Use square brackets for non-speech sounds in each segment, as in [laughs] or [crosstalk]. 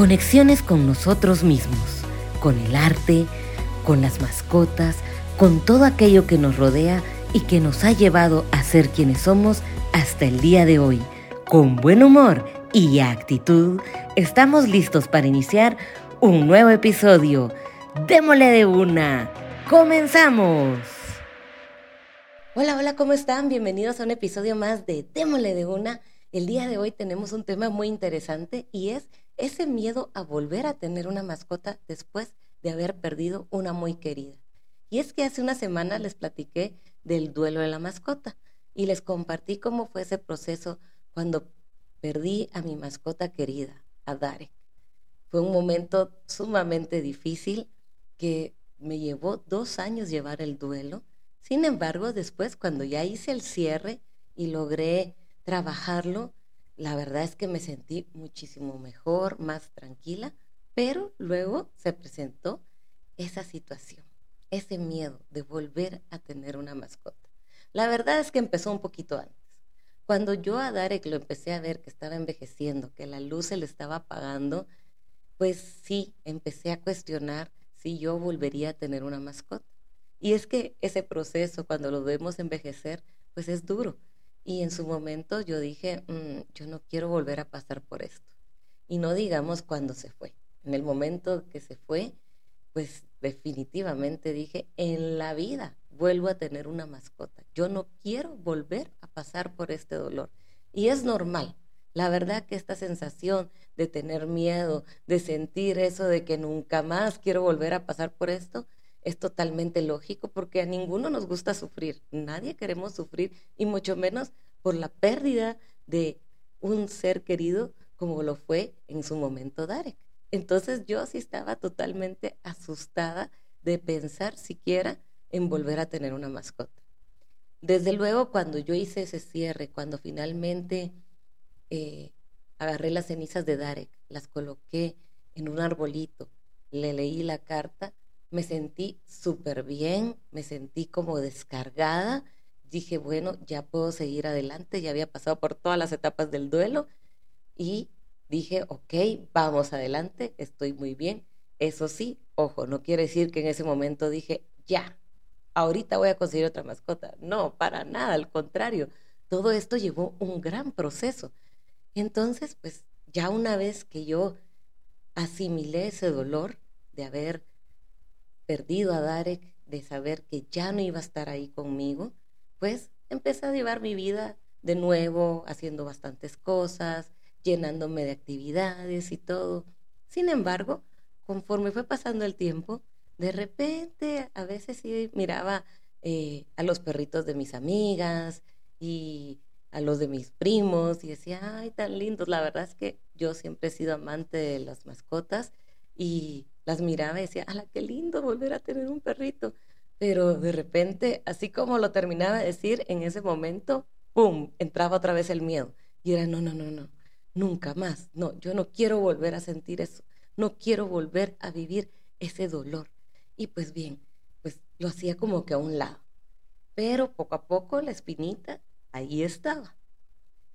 Conexiones con nosotros mismos, con el arte, con las mascotas, con todo aquello que nos rodea y que nos ha llevado a ser quienes somos hasta el día de hoy. Con buen humor y actitud, estamos listos para iniciar un nuevo episodio. Démosle de una. ¡Comenzamos! Hola, hola, ¿cómo están? Bienvenidos a un episodio más de Démosle de una. El día de hoy tenemos un tema muy interesante y es ese miedo a volver a tener una mascota después de haber perdido una muy querida. Y es que hace una semana les platiqué del duelo de la mascota y les compartí cómo fue ese proceso cuando perdí a mi mascota querida, a Darek. Fue un momento sumamente difícil que me llevó dos años llevar el duelo. Sin embargo, después, cuando ya hice el cierre y logré trabajarlo, la verdad es que me sentí muchísimo mejor, más tranquila, pero luego se presentó esa situación, ese miedo de volver a tener una mascota. La verdad es que empezó un poquito antes. Cuando yo a Darek lo empecé a ver que estaba envejeciendo, que la luz se le estaba apagando, pues sí, empecé a cuestionar si yo volvería a tener una mascota. Y es que ese proceso, cuando lo vemos envejecer, pues es duro y en su momento yo dije, mm, yo no quiero volver a pasar por esto. Y no digamos cuándo se fue. En el momento que se fue, pues definitivamente dije, en la vida vuelvo a tener una mascota. Yo no quiero volver a pasar por este dolor. Y es normal. La verdad que esta sensación de tener miedo, de sentir eso de que nunca más quiero volver a pasar por esto, es totalmente lógico porque a ninguno nos gusta sufrir, nadie queremos sufrir y mucho menos por la pérdida de un ser querido como lo fue en su momento Darek. Entonces yo sí estaba totalmente asustada de pensar siquiera en volver a tener una mascota. Desde luego cuando yo hice ese cierre, cuando finalmente eh, agarré las cenizas de Darek, las coloqué en un arbolito, le leí la carta, me sentí súper bien, me sentí como descargada. Dije, bueno, ya puedo seguir adelante, ya había pasado por todas las etapas del duelo y dije, ok, vamos adelante, estoy muy bien. Eso sí, ojo, no quiere decir que en ese momento dije, ya, ahorita voy a conseguir otra mascota. No, para nada, al contrario, todo esto llevó un gran proceso. Entonces, pues ya una vez que yo asimilé ese dolor de haber perdido a Darek, de saber que ya no iba a estar ahí conmigo, pues empecé a llevar mi vida de nuevo, haciendo bastantes cosas, llenándome de actividades y todo. Sin embargo, conforme fue pasando el tiempo, de repente a veces sí miraba eh, a los perritos de mis amigas y a los de mis primos y decía, ay, tan lindos. La verdad es que yo siempre he sido amante de las mascotas y las miraba y decía, ¡ala, qué lindo volver a tener un perrito! Pero de repente, así como lo terminaba de decir, en ese momento, ¡pum!, entraba otra vez el miedo. Y era, no, no, no, no, nunca más. No, yo no quiero volver a sentir eso. No quiero volver a vivir ese dolor. Y pues bien, pues lo hacía como que a un lado. Pero poco a poco la espinita ahí estaba.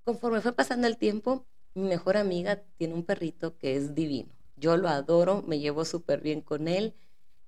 Conforme fue pasando el tiempo, mi mejor amiga tiene un perrito que es divino. Yo lo adoro, me llevo súper bien con él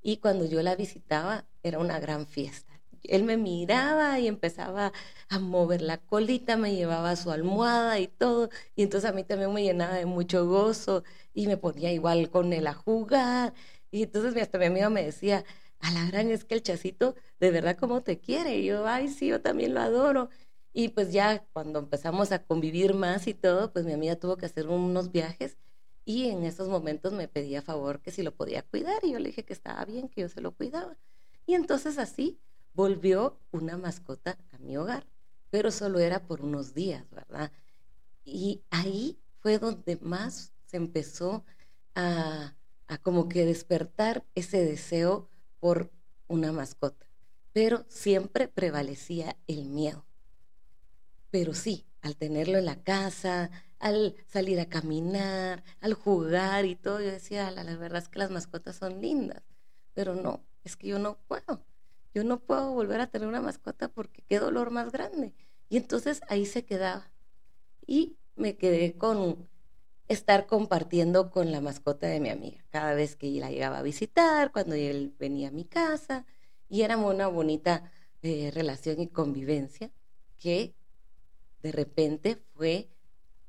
y cuando yo la visitaba era una gran fiesta. Él me miraba y empezaba a mover la colita, me llevaba su almohada y todo, y entonces a mí también me llenaba de mucho gozo y me ponía igual con él a jugar. Y entonces hasta mi amiga me decía, a la gran es que el chacito de verdad como te quiere. Y yo, ay, sí, yo también lo adoro. Y pues ya cuando empezamos a convivir más y todo, pues mi amiga tuvo que hacer unos viajes y en esos momentos me pedía favor que si lo podía cuidar y yo le dije que estaba bien, que yo se lo cuidaba. Y entonces así volvió una mascota a mi hogar, pero solo era por unos días, ¿verdad? Y ahí fue donde más se empezó a, a como que despertar ese deseo por una mascota, pero siempre prevalecía el miedo. Pero sí, al tenerlo en la casa, al salir a caminar, al jugar y todo, yo decía, la, la verdad es que las mascotas son lindas, pero no, es que yo no puedo, yo no puedo volver a tener una mascota porque qué dolor más grande. Y entonces ahí se quedaba. Y me quedé con estar compartiendo con la mascota de mi amiga. Cada vez que la llegaba a visitar, cuando él venía a mi casa, y era una bonita eh, relación y convivencia que de repente fue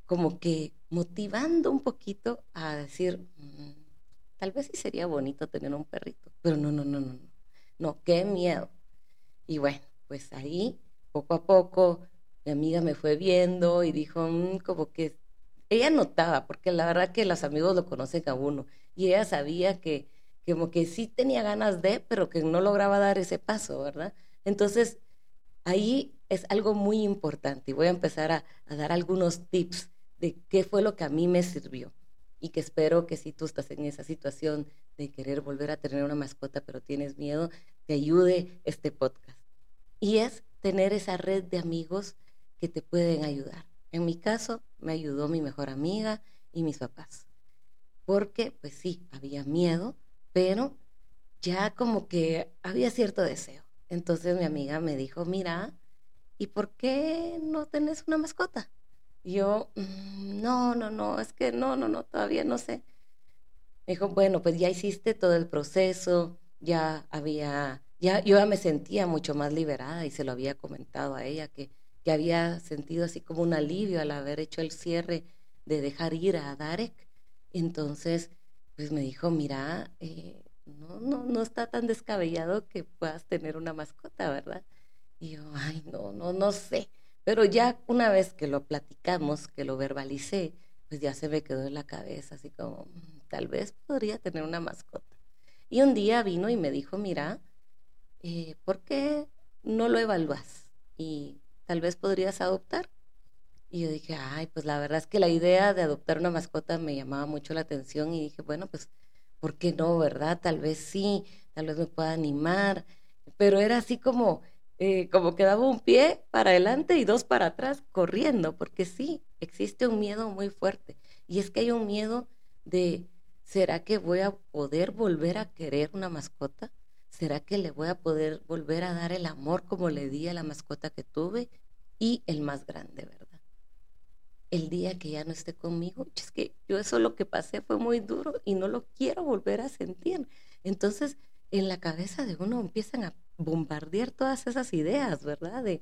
como que motivando un poquito a decir, mm, tal vez sí sería bonito tener un perrito, pero no, no, no, no, no, no, qué miedo. Y bueno, pues ahí, poco a poco, mi amiga me fue viendo y dijo, mm, como que ella notaba, porque la verdad que los amigos lo conocen a uno, y ella sabía que como que sí tenía ganas de, pero que no lograba dar ese paso, ¿verdad? Entonces, ahí es algo muy importante y voy a empezar a, a dar algunos tips de qué fue lo que a mí me sirvió y que espero que si tú estás en esa situación de querer volver a tener una mascota pero tienes miedo, te ayude este podcast. Y es tener esa red de amigos que te pueden ayudar. En mi caso, me ayudó mi mejor amiga y mis papás. Porque, pues sí, había miedo, pero ya como que había cierto deseo. Entonces mi amiga me dijo, mira, ¿y por qué no tenés una mascota? Yo, mm, no, no, no, es que no, no, no, todavía no sé. Me dijo, bueno, pues ya hiciste todo el proceso, ya había, ya yo ya me sentía mucho más liberada y se lo había comentado a ella que, que había sentido así como un alivio al haber hecho el cierre de dejar ir a Darek. Entonces, pues me dijo, mira, eh, no, no, no está tan descabellado que puedas tener una mascota, ¿verdad? Y yo, ay, no, no, no sé. Pero ya una vez que lo platicamos, que lo verbalicé, pues ya se me quedó en la cabeza, así como, mm, tal vez podría tener una mascota. Y un día vino y me dijo, mira, eh, ¿por qué no lo evalúas? Y tal vez podrías adoptar. Y yo dije, ay, pues la verdad es que la idea de adoptar una mascota me llamaba mucho la atención y dije, bueno, pues, ¿por qué no, verdad? Tal vez sí, tal vez me pueda animar. Pero era así como, eh, como que daba un pie para adelante y dos para atrás corriendo, porque sí, existe un miedo muy fuerte. Y es que hay un miedo de, ¿será que voy a poder volver a querer una mascota? ¿Será que le voy a poder volver a dar el amor como le di a la mascota que tuve? Y el más grande, ¿verdad? El día que ya no esté conmigo, es que yo eso lo que pasé fue muy duro y no lo quiero volver a sentir. Entonces, en la cabeza de uno empiezan a bombardear todas esas ideas, ¿verdad? De,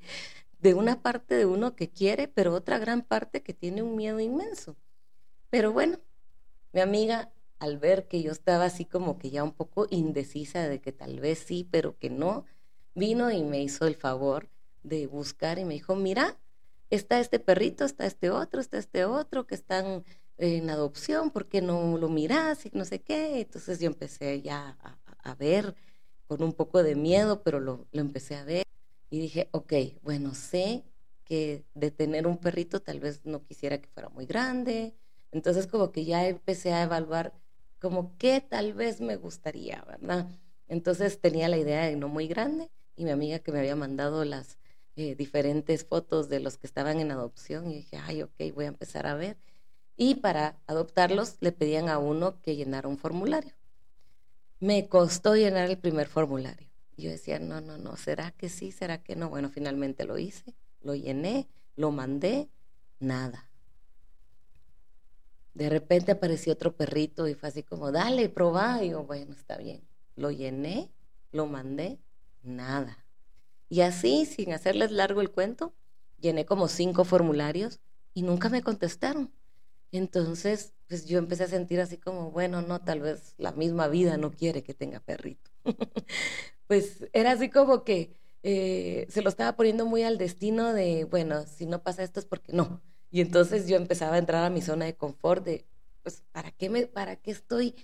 de una parte de uno que quiere, pero otra gran parte que tiene un miedo inmenso. Pero bueno, mi amiga, al ver que yo estaba así como que ya un poco indecisa de que tal vez sí, pero que no, vino y me hizo el favor de buscar y me dijo, mira, está este perrito, está este otro, está este otro que están en adopción, ¿por qué no lo miras y no sé qué? Entonces yo empecé ya a, a ver con un poco de miedo, pero lo, lo empecé a ver y dije, ok, bueno, sé que de tener un perrito tal vez no quisiera que fuera muy grande, entonces como que ya empecé a evaluar como qué tal vez me gustaría, ¿verdad? Entonces tenía la idea de no muy grande y mi amiga que me había mandado las eh, diferentes fotos de los que estaban en adopción y dije, ay, ok, voy a empezar a ver. Y para adoptarlos le pedían a uno que llenara un formulario. Me costó llenar el primer formulario. Yo decía, no, no, no, ¿será que sí? ¿Será que no? Bueno, finalmente lo hice, lo llené, lo mandé, nada. De repente apareció otro perrito y fue así como, dale, probá. Y yo, bueno, está bien. Lo llené, lo mandé, nada. Y así, sin hacerles largo el cuento, llené como cinco formularios y nunca me contestaron. Entonces, pues yo empecé a sentir así como, bueno, no, tal vez la misma vida no quiere que tenga perrito. [laughs] pues era así como que eh, se lo estaba poniendo muy al destino de, bueno, si no pasa esto es porque no. Y entonces yo empezaba a entrar a mi zona de confort de, pues, ¿para qué, me, para qué estoy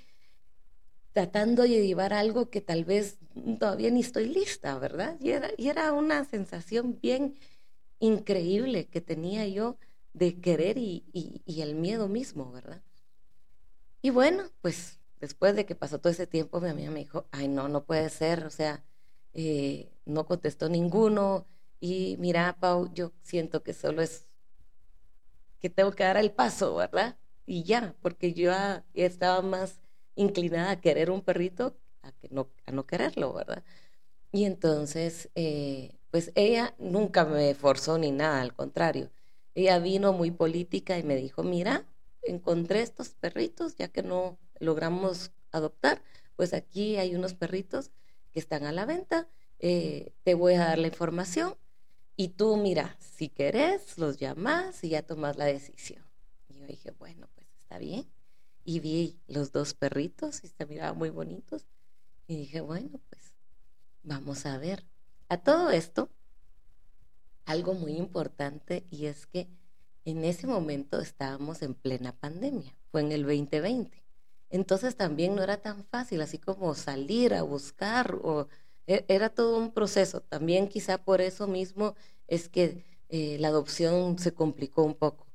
tratando de llevar algo que tal vez todavía ni estoy lista, ¿verdad? Y era, y era una sensación bien increíble que tenía yo de querer y, el miedo mismo, ¿verdad? Y bueno, pues después de que pasó todo ese tiempo, mi amiga me dijo, ay, no, no puede ser, o sea, eh, no contestó ninguno. Y mira, Pau, yo siento que solo es que tengo que dar el paso, ¿verdad? Y ya, porque yo ya estaba más inclinada a querer un perrito a, que no, a no quererlo, ¿verdad? Y entonces, eh, pues ella nunca me forzó ni nada, al contrario ella vino muy política y me dijo, mira, encontré estos perritos, ya que no logramos adoptar, pues aquí hay unos perritos que están a la venta, eh, te voy a dar la información y tú mira, si querés, los llamas y ya tomas la decisión. Y yo dije, bueno, pues está bien. Y vi los dos perritos y se miraban muy bonitos. Y dije, bueno, pues vamos a ver. A todo esto, algo muy importante y es que en ese momento estábamos en plena pandemia, fue en el 2020. Entonces también no era tan fácil, así como salir a buscar, e, era todo un proceso. También quizá por eso mismo es que eh, la adopción se complicó un poco.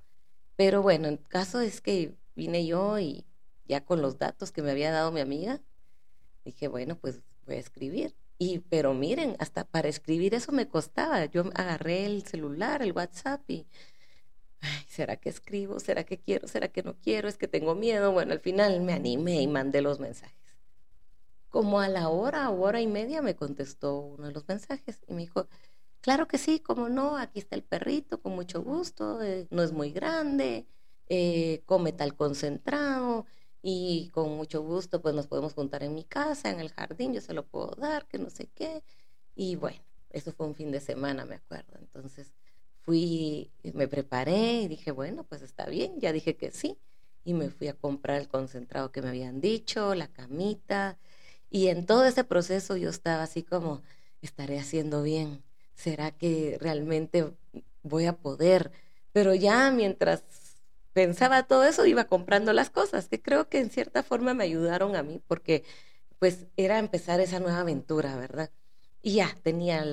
Pero bueno, el caso es que vine yo y ya con los datos que me había dado mi amiga, dije, bueno, pues voy a escribir. Y, pero miren, hasta para escribir eso me costaba. Yo agarré el celular, el WhatsApp y, ¿será que escribo? ¿Será que quiero? ¿Será que no quiero? Es que tengo miedo. Bueno, al final me animé y mandé los mensajes. Como a la hora, hora y media me contestó uno de los mensajes y me dijo, claro que sí, como no, aquí está el perrito, con mucho gusto, eh, no es muy grande, eh, come tal concentrado, y con mucho gusto pues nos podemos juntar en mi casa, en el jardín, yo se lo puedo dar, que no sé qué. Y bueno, eso fue un fin de semana, me acuerdo. Entonces fui, me preparé y dije, bueno, pues está bien, ya dije que sí. Y me fui a comprar el concentrado que me habían dicho, la camita. Y en todo ese proceso yo estaba así como, estaré haciendo bien. ¿Será que realmente voy a poder? Pero ya mientras pensaba todo eso, iba comprando las cosas, que creo que en cierta forma me ayudaron a mí, porque pues era empezar esa nueva aventura, ¿verdad? Y ya, tenía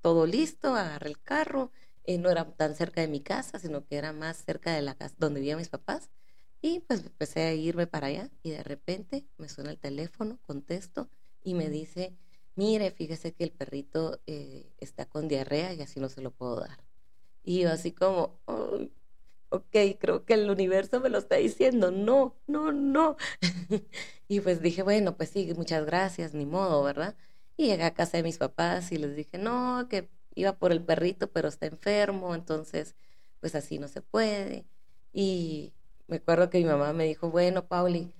todo listo, agarré el carro, eh, no era tan cerca de mi casa, sino que era más cerca de la casa donde vivían mis papás. Y pues empecé a irme para allá y de repente me suena el teléfono, contesto y me dice, mire, fíjese que el perrito eh, está con diarrea y así no se lo puedo dar. Y yo así como, ok, creo que el universo me lo está diciendo, no, no, no. [laughs] y pues dije, bueno, pues sí, muchas gracias, ni modo, ¿verdad? Y llegué a casa de mis papás y les dije, no, que iba por el perrito, pero está enfermo, entonces, pues así no se puede. Y me acuerdo que mi mamá me dijo, bueno, Pauli,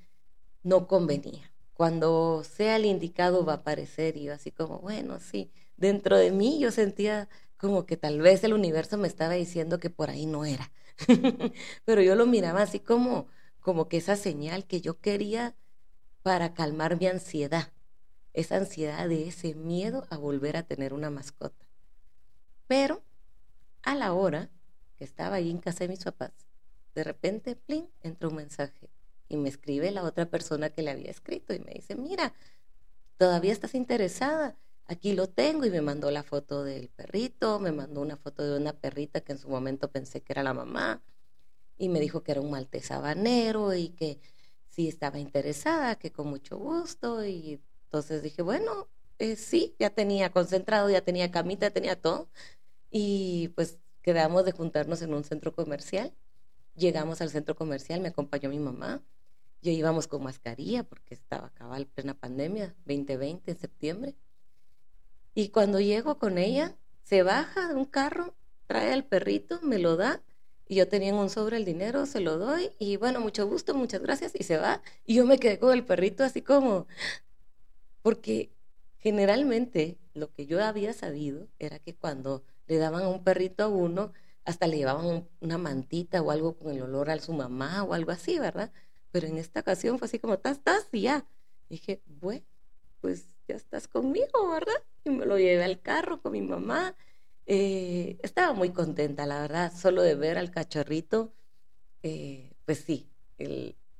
no convenía. Cuando sea el indicado va a aparecer y yo así como, bueno, sí, dentro de mí yo sentía como que tal vez el universo me estaba diciendo que por ahí no era. [laughs] Pero yo lo miraba así como, como que esa señal que yo quería para calmar mi ansiedad, esa ansiedad de ese miedo a volver a tener una mascota. Pero a la hora que estaba ahí en casa de mis papás, de repente, plin, entra un mensaje y me escribe la otra persona que le había escrito y me dice, mira, todavía estás interesada, aquí lo tengo y me mandó la foto del perrito, me mandó una foto de una perrita que en su momento pensé que era la mamá y me dijo que era un maltés habanero y que sí estaba interesada, que con mucho gusto y entonces dije, bueno, eh, sí, ya tenía concentrado, ya tenía camita, ya tenía todo y pues quedamos de juntarnos en un centro comercial. Llegamos al centro comercial, me acompañó mi mamá. Yo íbamos con mascarilla porque estaba cabal plena pandemia, 2020 en septiembre. Y cuando llego con ella, se baja de un carro, trae al perrito, me lo da. Y yo tenía en un sobre el dinero, se lo doy. Y bueno, mucho gusto, muchas gracias. Y se va. Y yo me quedé con el perrito así como... Porque generalmente lo que yo había sabido era que cuando le daban a un perrito a uno, hasta le llevaban una mantita o algo con el olor a su mamá o algo así, ¿verdad? Pero en esta ocasión fue así como, tas, tas, y ya. dije, bueno, pues ya estás conmigo, ¿verdad? Y me lo llevé al carro con mi mamá. Eh, estaba muy contenta, la verdad, solo de ver al cachorrito, eh, pues sí,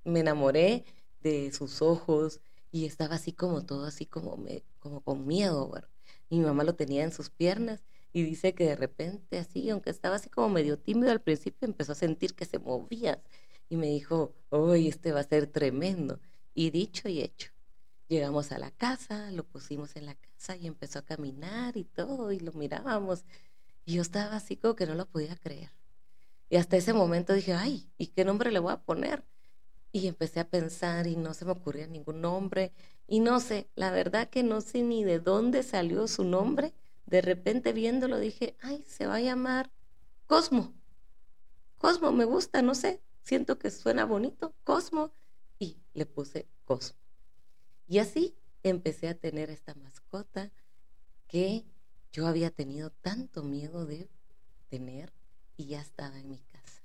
me enamoré de sus ojos y estaba así como todo, así como, me, como con miedo. ¿verdad? mi mamá lo tenía en sus piernas y dice que de repente así, aunque estaba así como medio tímido al principio, empezó a sentir que se movía y me dijo, hoy este va a ser tremendo. Y dicho y hecho, Llegamos a la casa, lo pusimos en la casa y empezó a caminar y todo, y lo mirábamos. Y yo estaba así como que no lo podía creer. Y hasta ese momento dije, ay, ¿y qué nombre le voy a poner? Y empecé a pensar y no se me ocurría ningún nombre. Y no sé, la verdad que no sé ni de dónde salió su nombre. De repente viéndolo dije, ay, se va a llamar Cosmo. Cosmo, me gusta, no sé. siento que suena bonito, Cosmo, y le puse Cosmo. Y así empecé a tener esta mascota que yo había tenido tanto miedo de tener y ya estaba en mi casa.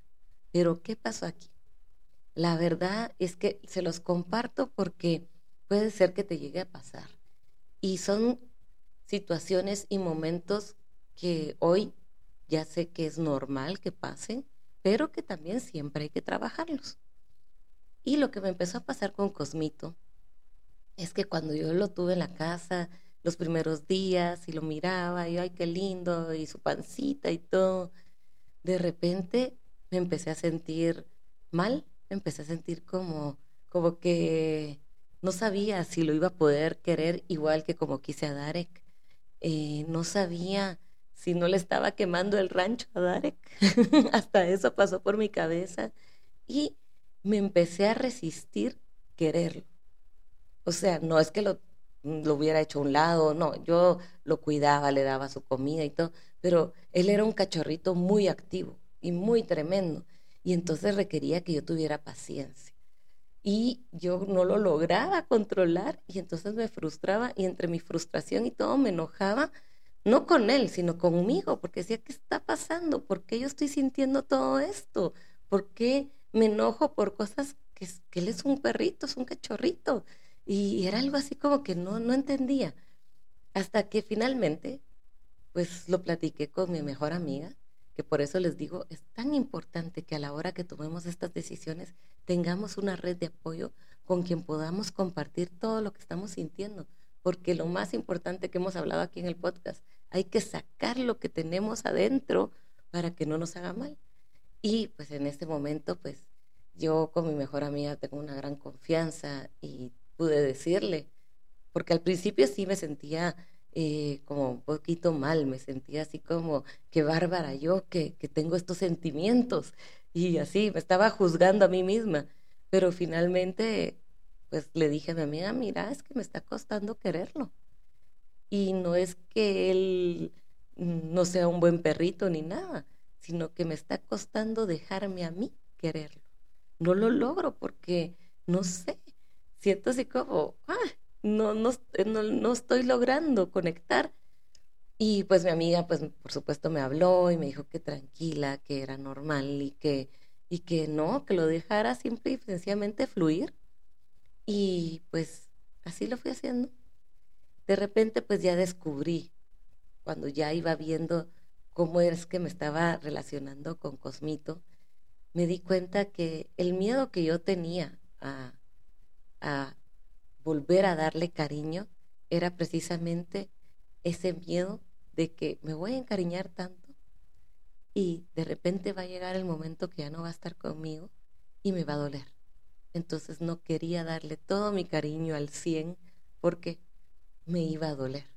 Pero ¿qué pasó aquí? La verdad es que se los comparto porque puede ser que te llegue a pasar. Y son situaciones y momentos que hoy ya sé que es normal que pasen, pero que también siempre hay que trabajarlos. Y lo que me empezó a pasar con Cosmito es que cuando yo lo tuve en la casa, los primeros días, y lo miraba, y ay, qué lindo, y su pancita y todo, de repente me empecé a sentir mal, me empecé a sentir como, como que no sabía si lo iba a poder querer igual que como quise a Darek. Eh, no sabía si no le estaba quemando el rancho a Darek. [laughs] Hasta eso pasó por mi cabeza. Y me empecé a resistir quererlo. O sea, no es que lo, lo hubiera hecho a un lado, no, yo lo cuidaba, le daba su comida y todo, pero él era un cachorrito muy activo y muy tremendo. Y entonces requería que yo tuviera paciencia y yo no lo lograba controlar y entonces me frustraba y entre mi frustración y todo me enojaba, no con él, sino conmigo, porque decía, ¿qué está pasando? ¿Por qué yo estoy sintiendo todo esto? ¿Por qué me enojo por cosas que, que él es un perrito, es un cachorrito? Y era algo así como que no, no entendía. Hasta que finalmente, pues lo platiqué con mi mejor amiga que por eso les digo, es tan importante que a la hora que tomemos estas decisiones tengamos una red de apoyo con quien podamos compartir todo lo que estamos sintiendo, porque lo más importante que hemos hablado aquí en el podcast, hay que sacar lo que tenemos adentro para que no nos haga mal. Y pues en este momento, pues yo con mi mejor amiga tengo una gran confianza y pude decirle, porque al principio sí me sentía eh, como un poquito mal, me sentía así como, qué bárbara yo que, que tengo estos sentimientos y así, me estaba juzgando a mí misma, pero finalmente pues le dije a mi amiga, mira, es que me está costando quererlo. Y no es que él no sea un buen perrito ni nada, sino que me está costando dejarme a mí quererlo. No lo logro porque, no sé, siento así como, ah, no, no, no, estoy logrando conectar. Y pues mi amiga, pues por supuesto me habló y me dijo que tranquila, que era normal y que, y que no, que lo dejara simple y sencillamente fluir. Y pues así lo fui haciendo. De repente pues ya descubrí, cuando ya iba viendo cómo es que me estaba relacionando con Cosmito, me di cuenta que el miedo que yo tenía a volver a darle cariño era precisamente ese miedo de que me voy a encariñar tanto y de repente va a llegar el momento que ya no va a estar conmigo y me va a doler. Entonces no quería darle todo mi cariño al 100 porque me iba a doler.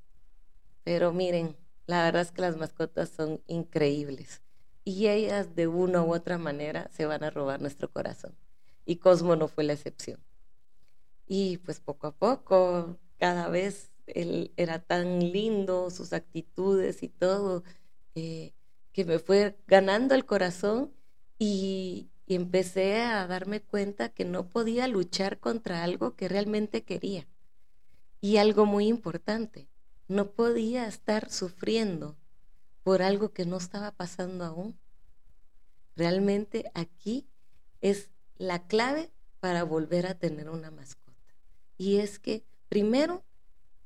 Pero miren, la verdad es que las mascotas son increíbles y ellas de una u otra manera se van a robar nuestro corazón. Y Cosmo no fue la excepción. Y pues poco a poco, cada vez él era tan lindo, sus actitudes y todo, eh, que me fue ganando el corazón y, y empecé a darme cuenta que no podía luchar contra algo que realmente quería. Y algo muy importante, no podía estar sufriendo por algo que no estaba pasando aún. Realmente aquí es la clave para volver a tener una mascota y es que primero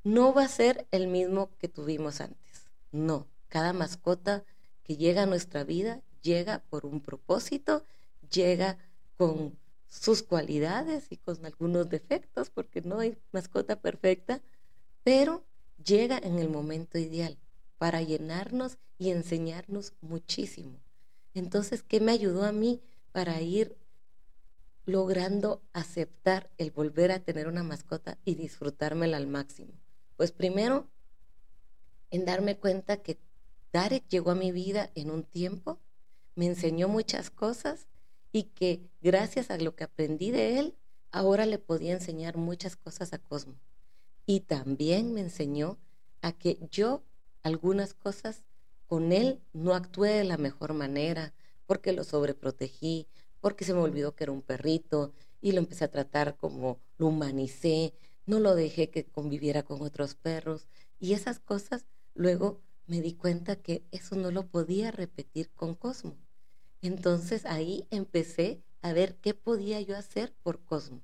no va a ser el mismo que tuvimos antes. No, cada mascota que llega a nuestra vida llega por un propósito, llega con sus cualidades y con algunos defectos, porque no hay mascota perfecta, pero llega en el momento ideal para llenarnos y enseñarnos muchísimo. Entonces, ¿qué me ayudó a mí para ir logrando aceptar el volver a tener una mascota y disfrutármela al máximo? Pues primero, en darme cuenta que Darek llegó a mi vida en un tiempo, me enseñó muchas cosas y que gracias a lo que aprendí de él, ahora le podía enseñar muchas cosas a Cosmo. Y también me enseñó a que yo algunas cosas con él no actué de la mejor manera, porque lo sobreprotegí, porque se me olvidó que era un perrito y lo empecé a tratar como lo humanicé, no lo dejé que conviviera con otros perros y esas cosas luego me di cuenta que eso no lo podía repetir con Cosmo. Entonces ahí empecé a ver qué podía yo hacer por Cosmo.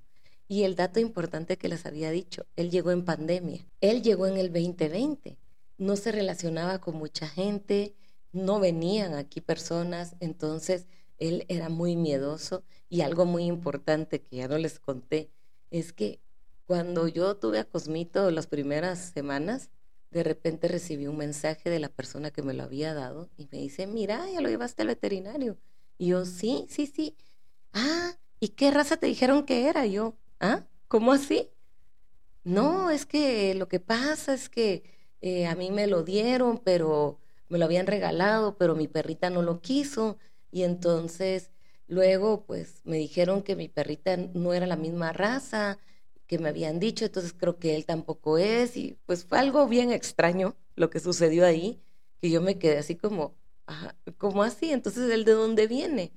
Y el dato importante que les había dicho, él llegó en pandemia, él llegó en el 2020, no se relacionaba con mucha gente, no venían aquí personas, entonces él era muy miedoso y algo muy importante que ya no les conté es que cuando yo tuve a Cosmito las primeras semanas, de repente recibí un mensaje de la persona que me lo había dado y me dice, mira, ya lo llevaste al veterinario. Y yo, sí, sí, sí. Ah, ¿y qué raza te dijeron que era? yo, ¿ah? ¿Cómo así? No, es que lo que pasa es que eh, a mí me lo dieron, pero me lo habían regalado, pero mi perrita no lo quiso. Y entonces luego, pues me dijeron que mi perrita no era la misma raza que me habían dicho, entonces creo que él tampoco es, y pues fue algo bien extraño lo que sucedió ahí, que yo me quedé así como, ¿cómo así? Entonces, ¿él de dónde viene?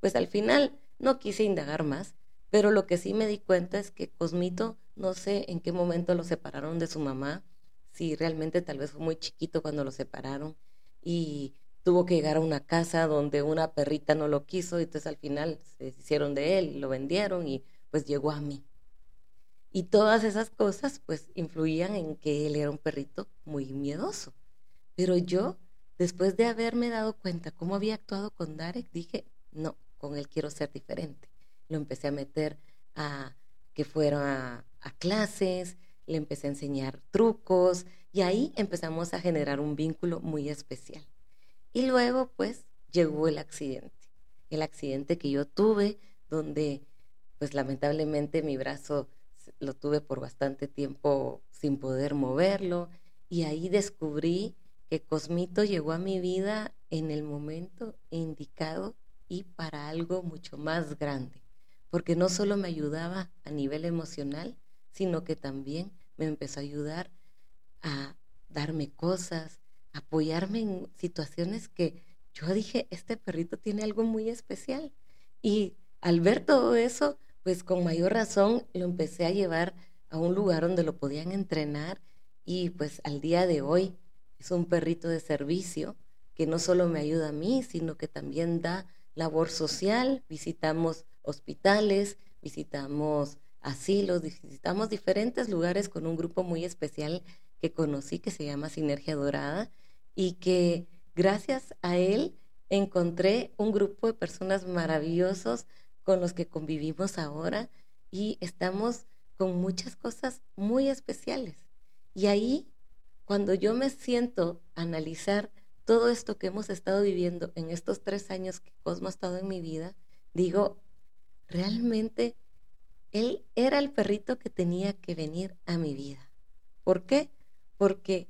Pues al final no quise indagar más, pero lo que sí me di cuenta es que Cosmito, no sé en qué momento lo separaron de su mamá, si realmente tal vez fue muy chiquito cuando lo separaron y tuvo que llegar a una casa donde una perrita no lo quiso, y entonces al final se hicieron de él, lo vendieron y pues llegó a mí. Y todas esas cosas pues influían en que él era un perrito muy miedoso. Pero yo, después de haberme dado cuenta cómo había actuado con Darek, dije, no, con él quiero ser diferente. Lo empecé a meter a que fuera a, clases, le empecé a enseñar trucos y ahí empezamos a generar un vínculo muy especial. Y luego pues llegó el accidente, el accidente que yo tuve donde pues lamentablemente mi brazo lo tuve por bastante tiempo sin poder moverlo. Y ahí descubrí que Cosmito llegó a mi vida en el momento indicado y para algo mucho más grande, porque no solo me ayudaba a nivel emocional, sino que también me empezó a ayudar a darme cosas, apoyarme en situaciones que yo dije, este perrito tiene algo muy especial. Y al ver todo eso, pues con mayor razón lo empecé a llevar a un lugar donde lo podían entrenar y pues al día de hoy es un perrito de servicio que no solo me ayuda a mí, sino que también da labor social, visitamos hospitales, visitamos asilos, visitamos diferentes lugares con un grupo muy especial que conocí que se llama Sinergia Dorada y que gracias a él encontré un grupo de personas maravillosos con los que convivimos ahora y estamos con muchas cosas muy especiales. Y ahí, cuando yo me siento analizar todo esto que hemos estado viviendo en estos tres años que Cosmo ha estado en mi vida, digo, realmente él era el perrito que tenía que venir a mi vida. ¿Por qué? Porque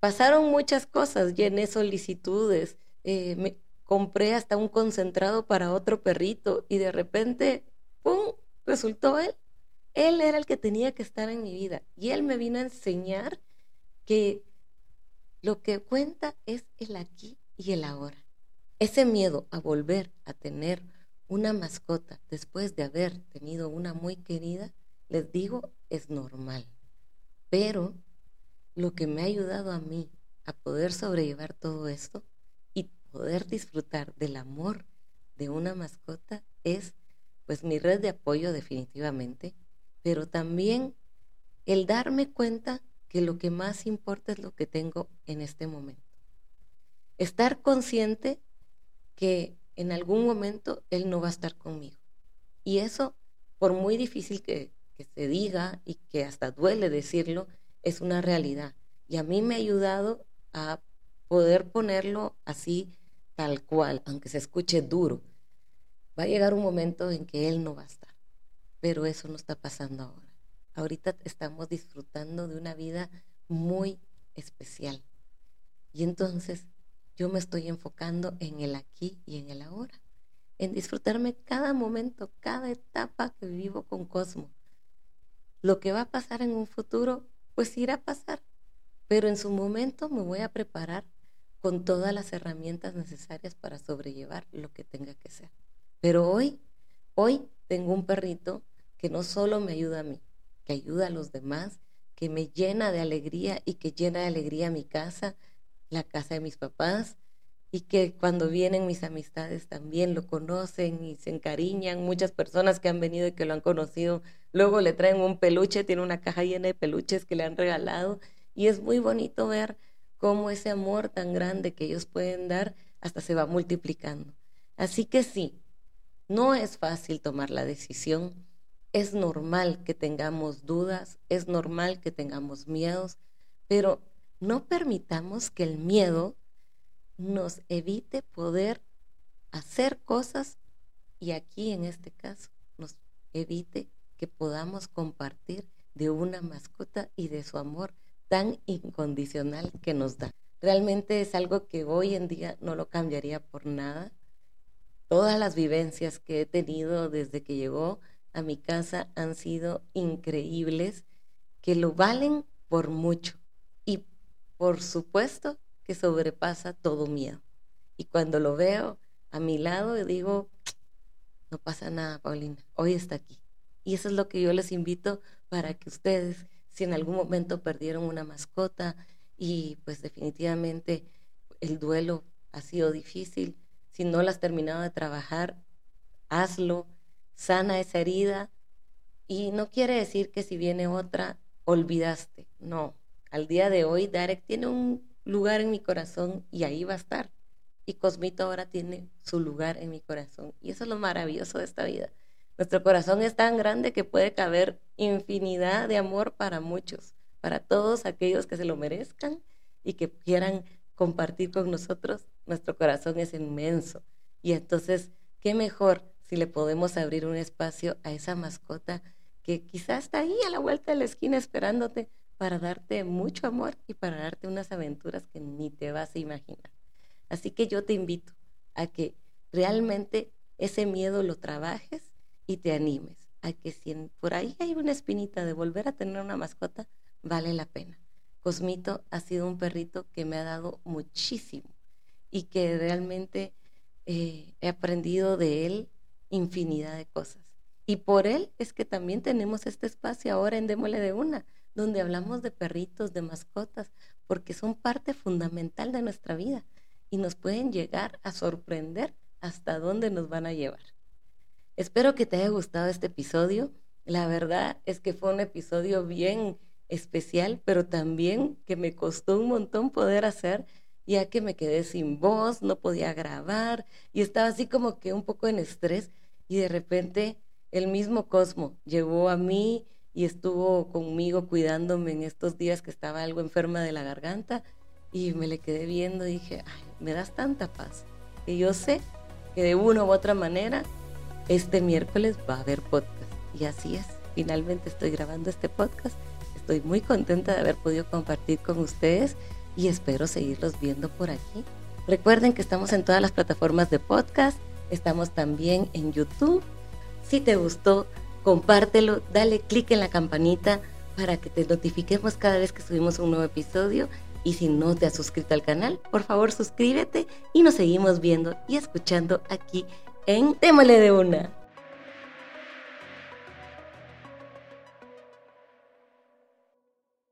pasaron muchas cosas, llené solicitudes, eh, me, compré hasta un concentrado para otro perrito y de repente, ¡pum!, resultó él. Él era el que tenía que estar en mi vida y él me vino a enseñar que lo que cuenta es el aquí y el ahora. Ese miedo a volver a tener una mascota después de haber tenido una muy querida, les digo, es normal. Pero lo que me ha ayudado a mí a poder sobrellevar todo esto poder disfrutar del amor de una mascota es pues mi red de apoyo definitivamente, pero también el darme cuenta que lo que más importa es lo que tengo en este momento. Estar consciente que en algún momento él no va a estar conmigo. Y eso, por muy difícil que, que se diga y que hasta duele decirlo, es una realidad. Y a mí me ha ayudado a poder ponerlo así tal cual, aunque se escuche duro, va a llegar un momento en que Él no va a estar. Pero eso no está pasando ahora. Ahorita estamos disfrutando de una vida muy especial. Y entonces yo me estoy enfocando en el aquí y en el ahora, en disfrutarme cada momento, cada etapa que vivo con Cosmo. Lo que va a pasar en un futuro, pues irá a pasar, pero en su momento me voy a preparar con todas las herramientas necesarias para sobrellevar lo que tenga que ser. Pero hoy, hoy tengo un perrito que no solo me ayuda a mí, que ayuda a los demás, que me llena de alegría y que llena de alegría mi casa, la casa de mis papás, y que cuando vienen mis amistades también lo conocen y se encariñan. Muchas personas que han venido y que lo han conocido, luego le traen un peluche, tiene una caja llena de peluches que le han regalado y es muy bonito ver cómo ese amor tan grande que ellos pueden dar hasta se va multiplicando. Así que sí, no es fácil tomar la decisión, es normal que tengamos dudas, es normal que tengamos miedos, pero no permitamos que el miedo nos evite poder hacer cosas y aquí en este caso nos evite que podamos compartir de una mascota y de su amor tan incondicional que nos da. Realmente es algo que hoy en día no lo cambiaría por nada. Todas las vivencias que he tenido desde que llegó a mi casa han sido increíbles, que lo valen por mucho. Y por supuesto sobrepasa todo miedo. Y cuando lo veo a mi lado, digo, no pasa nada, Paulina, hoy está aquí. Y eso es lo que yo les invito para que ustedes, si en algún momento perdieron una mascota y pues definitivamente el duelo ha sido difícil, si no la has terminado de trabajar, hazlo, sana esa herida. Y no quiere decir que si viene otra, olvidaste. No, al día de hoy Darek tiene un lugar en mi corazón y ahí va a estar. Y Cosmito ahora tiene su lugar en mi corazón. Y eso es lo maravilloso de esta vida. Nuestro corazón es tan grande que puede caber infinidad de amor para muchos, para todos aquellos que se lo merezcan y que quieran compartir con nosotros. Nuestro corazón es inmenso. Y entonces, ¿qué mejor si le podemos abrir un espacio a esa mascota que quizás está ahí a la vuelta de la esquina esperándote para darte mucho amor y para darte unas aventuras que ni te vas a imaginar. Así que yo te invito a que realmente ese miedo lo trabajes y te animes a que si por ahí hay una espinita de volver a tener una mascota, vale la pena. Cosmito ha sido un perrito que me ha dado muchísimo y que realmente eh, he aprendido de él infinidad de cosas. Y por él es que también tenemos este espacio ahora en Démole de Una, donde hablamos de perritos, de mascotas, porque son parte fundamental de nuestra vida y nos pueden llegar a sorprender hasta dónde nos van a llevar. Espero que te haya gustado este episodio. La verdad es que fue un episodio bien especial, pero también que me costó un montón poder hacer, ya que me quedé sin voz, no podía grabar y estaba así como que un poco en estrés y de repente el mismo Cosmo llegó a mí y estuvo conmigo cuidándome en estos días que estaba algo enferma de la garganta y me le quedé viendo dije, me das tanta paz, que yo sé que de una u otra manera este miércoles va a haber podcast. Y así es, finalmente estoy grabando este podcast, estoy muy contenta de haber podido compartir con ustedes y espero seguirlos viendo por aquí. Recuerden que estamos en todas las plataformas de podcast, estamos también en YouTube. Si te gustó, compártelo, dale clic en la campanita para que te notifiquemos cada vez que subimos un nuevo episodio. Y si no te has suscrito al canal, por favor suscríbete y nos seguimos viendo y escuchando aquí en Démole de una.